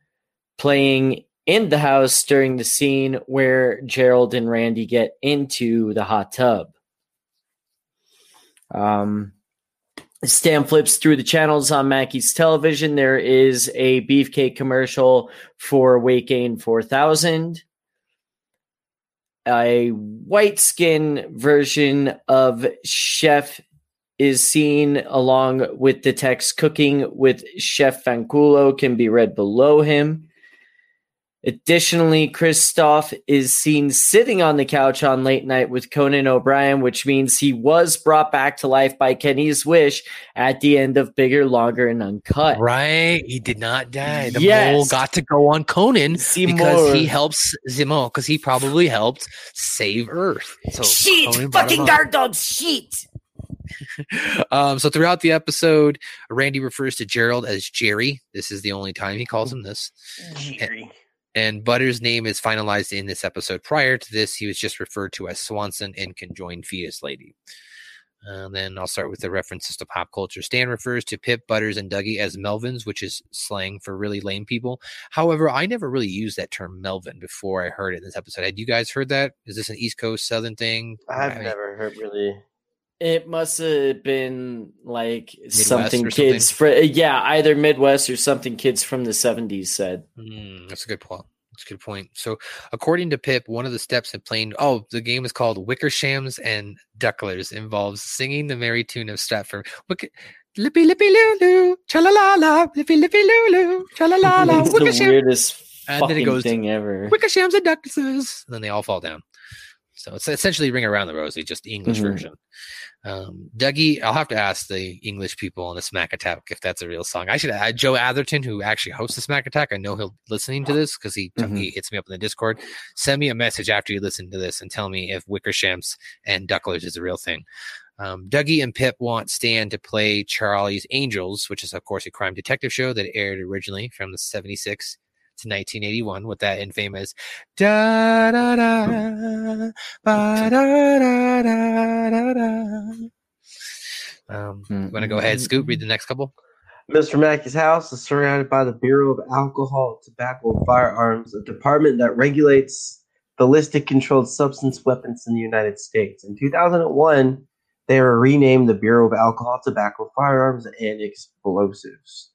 playing in the house during the scene where Gerald and Randy get into the hot tub. Um, Stan flips through the channels on Mackey's television. There is a beefcake commercial for Weight Gain 4000 a white skin version of Chef is seen along with the text cooking with Chef Fanculo can be read below him. Additionally, Christophe is seen sitting on the couch on late night with Conan O'Brien, which means he was brought back to life by Kenny's wish at the end of Bigger, Longer, and Uncut. Right. He did not die. The Yes. mole got to go on Conan because he helps Zemo, because he probably helped save Earth. So Sheet! Conan Fucking on. guard dog sheet! Um, so throughout the episode, Randy refers to Gerald as Jerry. This is the only time he calls him this. Jerry. And Butter's name is finalized in this episode. Prior to this, he was just referred to as Swanson and conjoined fetus lady. And then I'll start with the references to pop culture. Stan refers to Pip, Butters, and Dougie as Melvins, which is slang for really lame people. However, I never really used that term Melvin before I heard it in this episode. Had you guys heard that? Is this an East Coast Southern thing? I've I mean, never heard really. It must have been like Midwest something kids fr- yeah, either Midwest or something kids from the 70s said. Mm, that's a good point. That's a good point. So, according to Pip, one of the steps in playing oh, the game is called Wickershams and Ducklers involves singing the merry tune of Stratford. Wicker, lippy lippy lulu, cha la la la, lippy lippy lulu, cha la la la. It's the weirdest And then it fucking goes thing ever. Wickershams and Ducklers, and then they all fall down. So it's essentially Ring Around the Rosie, just English Mhm. version. Um, Dougie, I'll have to ask the English people on the Smack Attack if that's a real song. I should add Joe Atherton, who actually hosts the Smack Attack. I know he'll listening to this because he Mhm. he hits me up in the Discord. Send me a message after you listen to this and tell me if Wickershams and Ducklers is a real thing. Um, Dougie and Pip want Stan to play Charlie's Angels, which is of course a crime detective show that aired originally from the 76 to 1981 with that infamous da da da ba da da da da da. Um, you want to go ahead, Scoop? Read the next couple. Mr. Mackey's house is surrounded by the Bureau of Alcohol, Tobacco, and Firearms, a department that regulates ballistic controlled substance weapons in the United States. In 2001, they were renamed the Bureau of Alcohol, Tobacco, Firearms, and Explosives.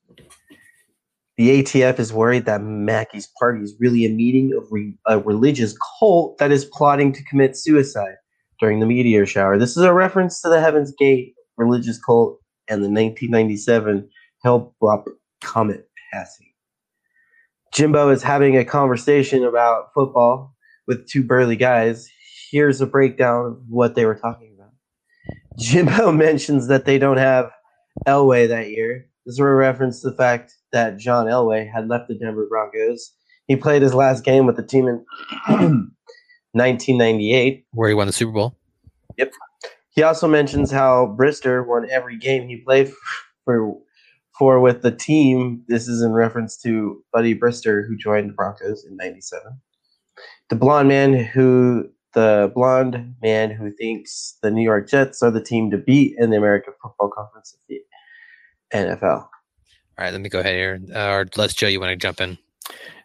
The ATF is worried that Mackey's party is really a meeting of re- a religious cult that is plotting to commit suicide during the meteor shower. This is a reference to the Heaven's Gate religious cult and the 1997 Hale-Bopp comet passing. Jimbo is having a conversation about football with two burly guys. Here's a breakdown of what they were talking about. Jimbo mentions that they don't have Elway that year. This is a reference to the fact that John Elway had left the Denver Broncos. He played his last game with the team in 1998. Where he won the Super Bowl. Yep. He also mentions how Brister won every game he played for for with the team. This is in reference to Bubby Brister, who joined the Broncos in '97. The blonde man who the blonde man who thinks the New York Jets are the team to beat in the American Football Conference of the NFL. All right, let me go ahead here. Uh, or let's Joe, you want to jump in?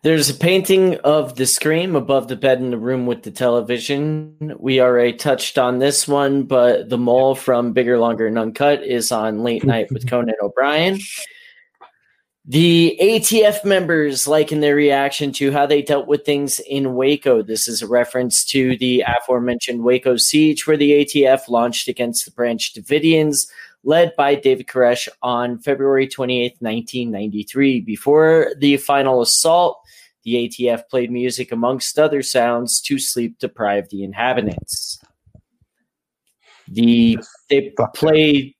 There's a painting of the scream above the bed in the room with the television. We already touched on this one, but the mole from Bigger, Longer, and Uncut is on Late Night with Conan O'Brien. The ATF members liken their reaction to how they dealt with things in Waco. This is a reference to the aforementioned Waco siege, where the ATF launched against the Branch Davidians, led by David Koresh on February 28, 1993. Before the final assault, the ATF played music amongst other sounds to sleep deprive the inhabitants. The they played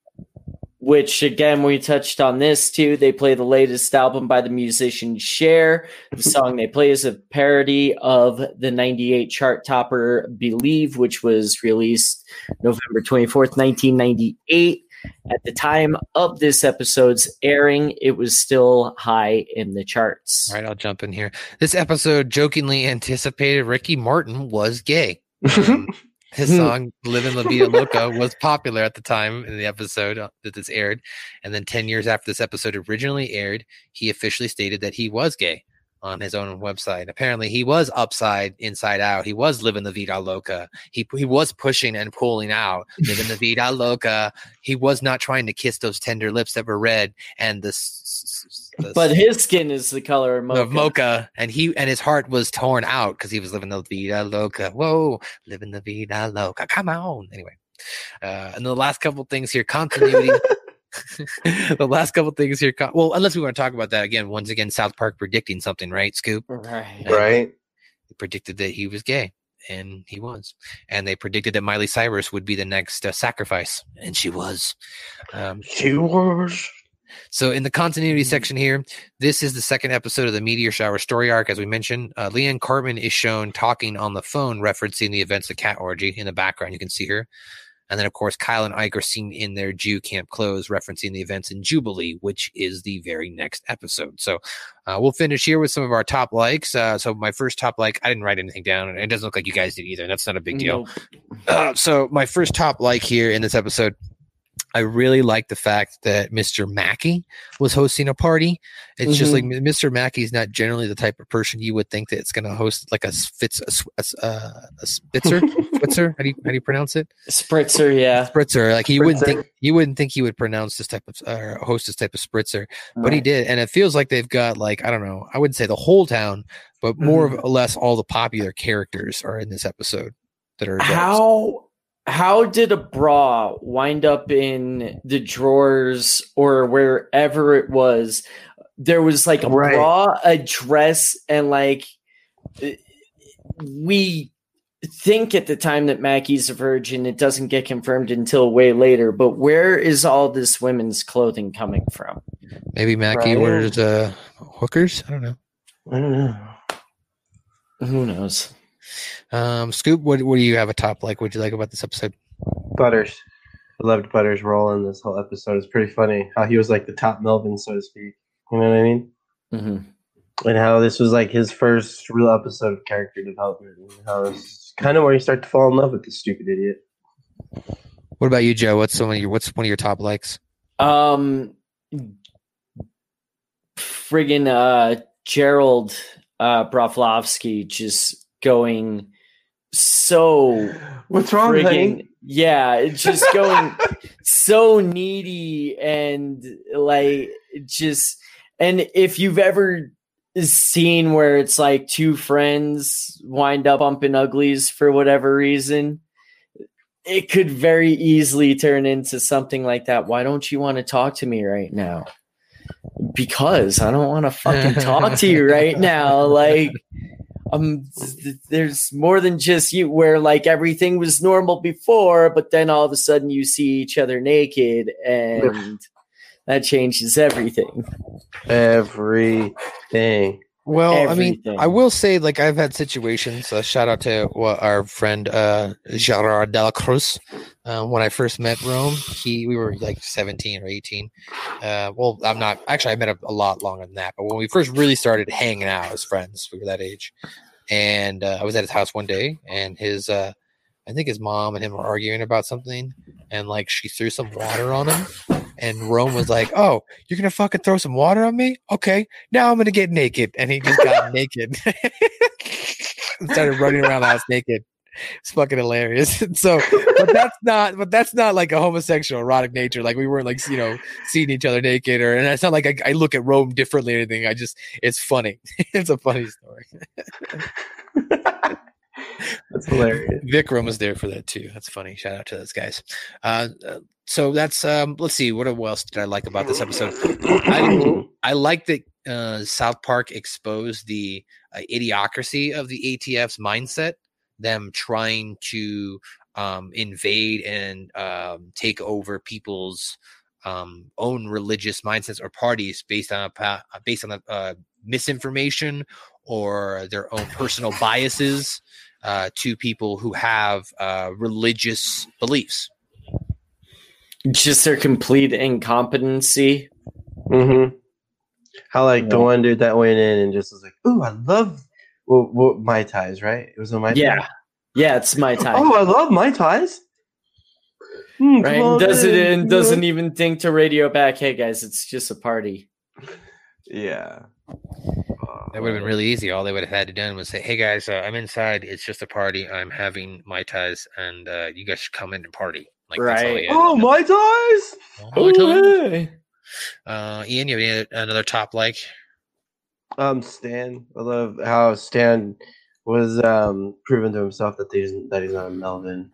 which again we touched on this too. They play the latest album by the musician Cher. The song they play is a parody of the 98 chart topper Believe, which was released November 24th, 1998. At the time of this episode's airing, it was still high in the charts. All right, I'll jump in here. This episode jokingly anticipated Ricky Martin was gay. Um, his song "Living La Vida Loca" was popular at the time in the episode uh, that this aired, and then ten years after this episode originally aired, he officially stated that he was gay on his own website. Apparently, he was upside inside out. He was living the vida loca. He he was pushing and pulling out, living the vida loca. He was not trying to kiss those tender lips that were red and the. the But his skin is the color of mocha. of mocha, and he and his heart was torn out because he was living the vida loca. Whoa, living the vida loca. Come on. Anyway, uh, and the last couple things here, continuity. the last couple things here. Well, unless we want to talk about that again. Once again, South Park predicting something, right? Scoop. Right. Right. They predicted that he was gay, and he was. And they predicted that Miley Cyrus would be the next uh, sacrifice, and she was. Um, she was. So in the continuity section here, this is the second episode of the Meteor Shower story arc. As we mentioned, uh, Liane Cartman is shown talking on the phone, referencing the events of Cat Orgy in the background. You can see her. And then, of course, Kyle and Ike are seen in their Jew camp clothes, referencing the events in Jewbilee, which is the very next episode. So uh, we'll finish here with some of our top likes. Uh, so my first top like, I didn't write anything down, and it doesn't look like you guys did either. That's not a big deal. Uh, so my first top like here in this episode, I really like the fact that Mr. Mackey was hosting a party. It's just like. Mr. Mackey is not generally the type of person you would think that it's going to host like a Spitz, a, a, uh, a Spitzer, Spitzer. How do you how do you pronounce it? Spritzer, yeah. Spritzer. Like you wouldn't think you wouldn't think he would pronounce this type of or host this type of spritzer, but he did, and it feels like they've got like I don't know. I wouldn't say the whole town, but more Mm-hmm. or less all the popular characters are in this episode that are adults. How how did a bra wind up in the drawers or wherever it was? There was like a Right. bra, a dress, and like eh, we think at the time that Mackey's a virgin. It doesn't get confirmed until way later. But where is all this women's clothing coming from? Maybe Mackie Right. orders uh, hookers. I don't know. I don't know. Who knows? Um, Scoop, what what do you have a top like? What do you like about this episode? Butters. I loved Butters' role in this whole episode. It's pretty funny how he was like the top Melvin, so to speak. You know what I mean? Mm-hmm. And how this was like his first real episode of character development. And how it's kind of where you start to fall in love with this stupid idiot. What about you, Joe? What's some of your what's one of your top likes? Um, friggin' uh, Gerald uh, Broflovsky just going so. What's wrong, friggin'? Yeah, it's just going so needy and like just. And if you've ever seen where it's like two friends wind up bumping uglies for whatever reason, it could very easily turn into something like that. Why don't you want to talk to me right now? Because I don't want to fucking talk to you right now. Like, um, there's more than just you. Where like everything was normal before, but then all of a sudden you see each other naked, and that changes everything. Everything. Well, I mean, I will say, like, I've had situations. Uh, shout out to our friend uh, Gerard Dela Cruz. Uh, when I first met Rome, he we were like seventeen or eighteen. Uh, well, I'm not actually. I met him a lot longer than that. But when we first really started hanging out as friends, we were that age. And uh, I was at his house one day, and his, uh, I think his mom and him were arguing about something, and like she threw some water on him, and Rome was like, "Oh, you're gonna fucking throw some water on me? Okay, now I'm gonna get naked." And he just got naked and started running around the house naked. It's fucking hilarious. so, but that's not, but that's not like a homosexual erotic nature. Like we weren't like you know seeing each other naked, or and it's not like I, I look at Rome differently or anything. I just it's funny. it's a funny story. That's hilarious. Vikram was there for that too. That's funny. Shout out to those guys. Uh, uh, so that's um, let's see. What else did I like about this episode? I, I like that uh, South Park exposed the uh, idiocracy of the ATF's mindset. Them trying to um, invade and um, take over people's um, own religious mindsets or parties based on a pa- based on a, uh, misinformation or their own personal biases uh, to people who have uh, religious beliefs. Just their complete incompetency. Mm-hmm. How like the one dude that went in and just was like, "Ooh, I love well, well, my ties." Right? It was a my Yeah. Yeah, it's my time. Oh, I love my ties. Hmm, right? And doesn't in, and doesn't even think to radio back, hey guys, it's just a party. Yeah. That would have been really easy. All they would have had to done was say, "Hey guys, uh, I'm inside. It's just a party. I'm having mai tais, and uh, you guys should come in and party." Like that's all Right. he had. Oh, my ties. Oh, tais. Uh, Ian, you have any, another top like? Um, Stan. I love how Stan was um proven to himself that he's that he's not a Melvin.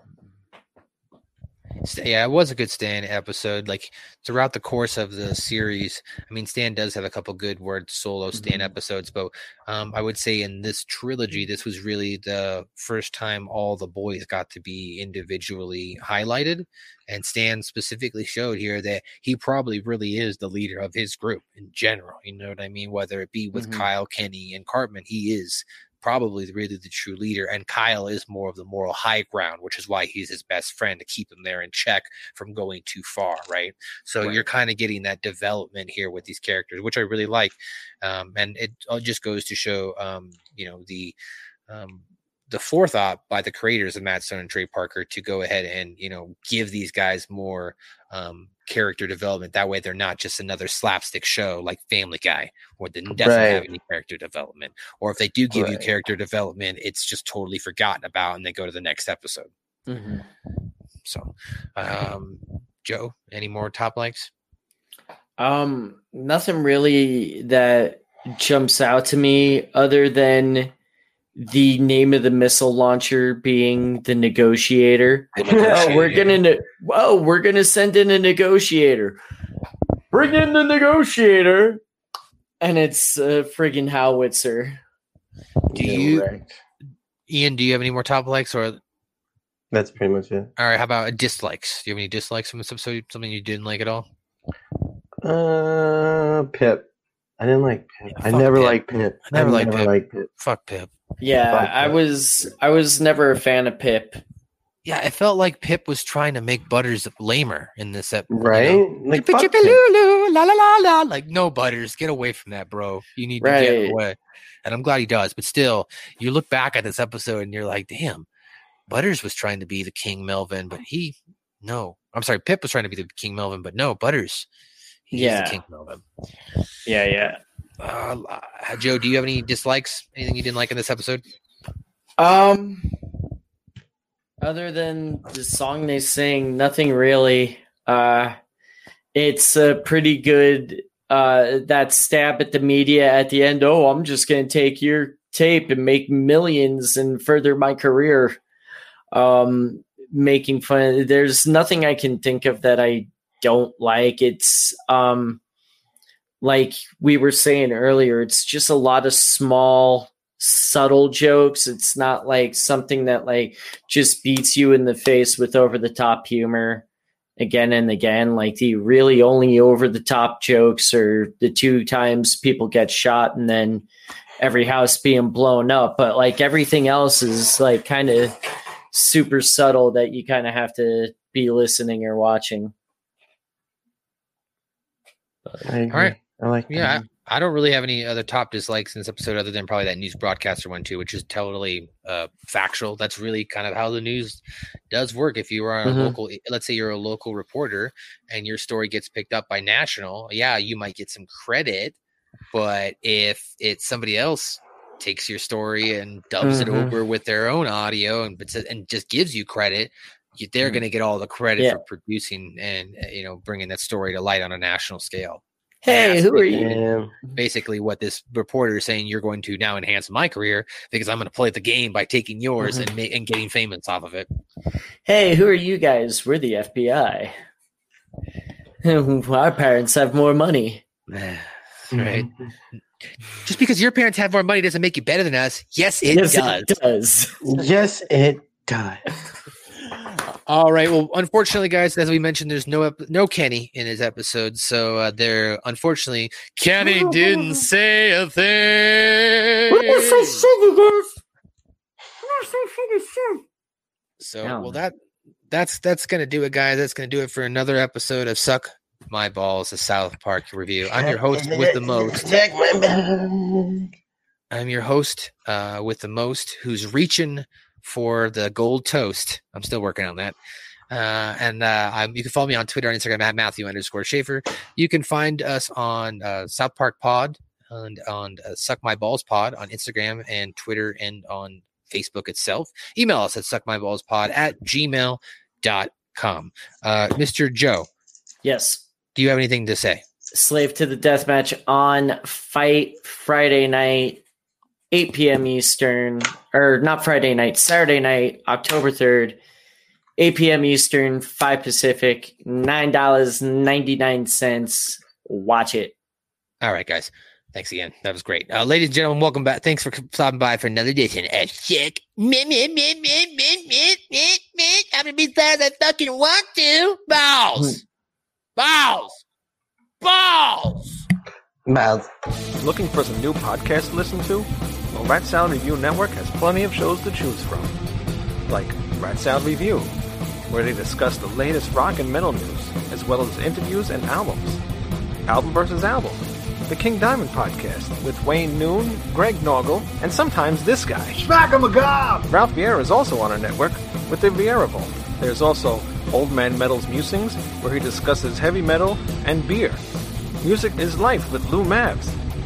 Yeah, it was a good Stan episode. Like throughout the course of the series, I mean, Stan does have a couple good word solo Stan episodes, but um, I would say in this trilogy, this was really the first time all the boys got to be individually highlighted. And Stan specifically showed here that he probably really is the leader of his group in general. You know what I mean? Whether it be with Mhm. Kyle, Kenny, and Cartman, he is probably really the true leader. And Kyle is more of the moral high ground, which is why he's his best friend to keep him there in check from going too far, right? So you're kind of getting that development here with these characters, which I really like. Um, and it just goes to show, um, you know, the um, the forethought by the creators of Matt Stone and Trey Parker to go ahead and you know give these guys more um, character development. That way, they're not just another slapstick show like Family Guy, or that doesn't have any character development. Or if they do give you character development, it's just totally forgotten about, and they go to the next episode. Mhm. So, um, Joe, any more top likes? Um, nothing really that jumps out to me other than the name of the missile launcher being the negotiator. oh, we're gonna ne- oh, we're gonna send in a negotiator. Bring in the negotiator, and it's a friggin' howitzer. Do you, Ian? Do you have any more top likes, or That's pretty much it. all right? How about dislikes? Do you have any dislikes from this episode? Something you didn't like at all? Uh, Pip. I didn't like Pip. I never Pip. liked Pip. I never liked Pip. liked Pip. Fuck Pip. Yeah, Fuck I uh, was I was never a fan of Pip. Yeah, it felt like Pip was trying to make Butters lamer in this episode. Right? Like, fuck chippy Pip. lulu, la la la la. Like, no, Butters, get away from that, bro. You need to get away. And I'm glad he does. But still, you look back at this episode and you're like, damn, Butters was trying to be the King Melvin, but he, no. I'm sorry, Pip was trying to be the King Melvin, but no, Butters, he's Yeah. the King Melvin. Yeah, yeah. Uh, uh, Joe, do you have any dislikes? Anything you didn't like in this episode? Um, other than the song they sing, nothing really. Uh, it's a pretty good. Uh, that stab at the media at the end. Oh, I'm just gonna take your tape and make millions and further my career. Um, making fun. There's nothing I can think of that I don't like. It's um, like we were saying earlier. It's just a lot of small subtle jokes. It's not like something that like just beats you in the face with over the top humor again and again. Like the really only over the top jokes are the two times people get shot and then every house being blown up. But like everything else is like kind of super subtle that you kind of have to be listening or watching. All right. I like Yeah. I, I don't really have any other top dislikes in this episode other than probably that news broadcaster one too, which is totally uh, factual. That's really kind of how the news does work. If you are a Mhm. local, let's say you're a local reporter and your story gets picked up by national, yeah, you might get some credit, but if it's somebody else takes your story and dubs it Mhm. over with their own audio and but and just gives you credit. You, they're Mm. going to get all the credit Yeah. for producing and uh, you know bringing that story to light on a national scale Hey, who are you? Yeah. basically what this reporter is saying you're going to now enhance my career because I'm going to play the game by taking yours Mhm. and ma- and getting famous off of it. Hey, who are you guys? We're the FBI. Our parents have more money. right? Mm-hmm. Just because your parents have more money doesn't make you better than us. Yes, it Yes, does. it does. Yes, it does. All right. Well, unfortunately, guys, as we mentioned, there's no ep- no Kenny in his episode, so uh, there. Unfortunately, Kenny didn't say a thing. So Yeah. well that that's that's gonna do it, guys. That's gonna do it for another episode of Suck My Balls, a South Park review. I'm your host with the most. I'm your host uh, with the most, who's reaching for the gold toast. I'm still working on that. Uh, and uh, I'm, you can follow me on Twitter and Instagram at Matthew underscore Schaefer. You can find us on uh, South Park Pod and on uh, Suck My Balls Pod on Instagram and Twitter and on Facebook itself. Email us at suckmyballspod at gmail.com. Uh, Mr. Joe. Yes. Do you have anything to say? Slave to the Death Match on Fight Friday night, 8 p.m. Eastern, or not Friday night, Saturday night, October 3rd, 8 p.m. Eastern, 5 Pacific, $9.99. Watch it. All right, guys. Thanks again. That was great. Uh, ladies and gentlemen, welcome back. Thanks for stopping by for another edition of Sick. Meh, meh, meh, meh, meh, meh, meh, meh. I'm going to be sad as I fucking want to. Balls. Balls. Balls. Mouth. Looking for some new podcasts to listen to? Well, Rat Salad Review Network has plenty of shows to choose from. Like Rat Salad Review, where they discuss the latest rock and metal news, as well as interviews and albums. Album versus Album, the King Diamond Podcast, with Wayne Noon, Greg Noggle, and sometimes this guy. Smack 'em a gob! Ralph Vieira is also on our network with the Vieira Vault. There's also Old Man Metal's Musings, where he discusses heavy metal and beer. Music is Life with Lou Mavs.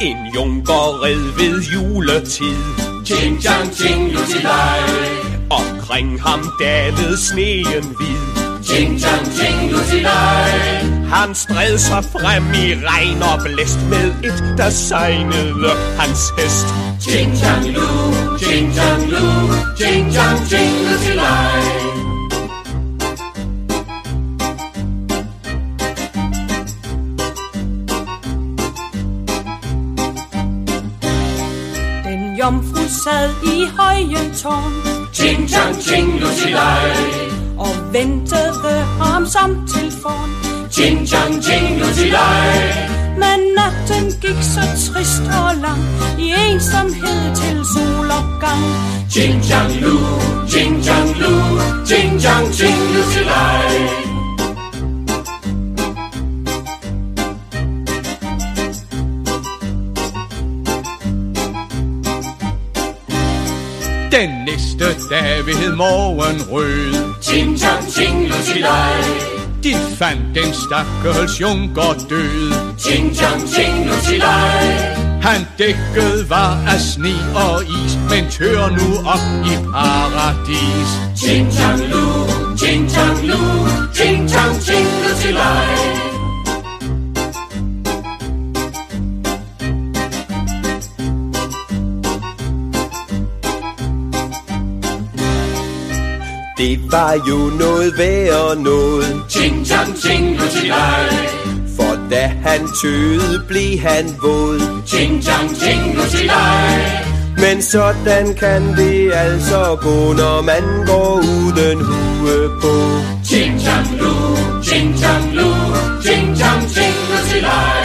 En junkerred ved juletid. Ching chang ching lutilej. Omkring ham dalede sneen hvid. Ching chang ching lutilej. Han stred sig frem i regn og blæst med et, der sejnede hans hest. Ching chang lu, ching chang lu, ching chang ching lutilej. Jomfru sad i højen tårn. Ching chang ching lutilej. Og ventede ham som til forn Ching chang ching lutilej. Men natten gik så trist og lang. I ensomhed til solopgang Ching chang lu, ching Den næste dag ved morgenrød Ching chang ching lutilej. De fandt den stakkels junker død Ching chang ching lutilej. Han dækket var af sne og is Men tør nu op i paradis Ching chang lu, ching chang lu, ching chang ching lutilej. Det var jo noget værd noget Ching chang ching lutilej. For da han tøede, blev han våd Ching chang ching lutilej. Men sådan kan det altså gå, når man går uden hue på Ching chang lu, ching chang lu, ching chang ching lutilej.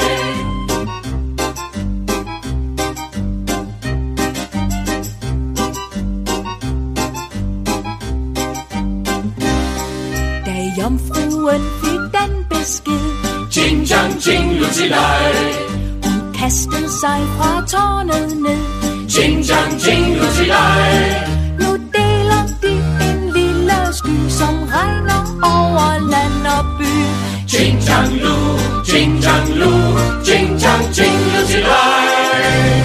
besked. Ching, chang, ching, lutilej. Hun kastede sig fra tårnet ned. Ching, chang, ching, lutilej. Nu deler de en lille sky, som regner over land og by. Ching, chang, lu, ching, chang, lu, ching, chang, ching, lutilej.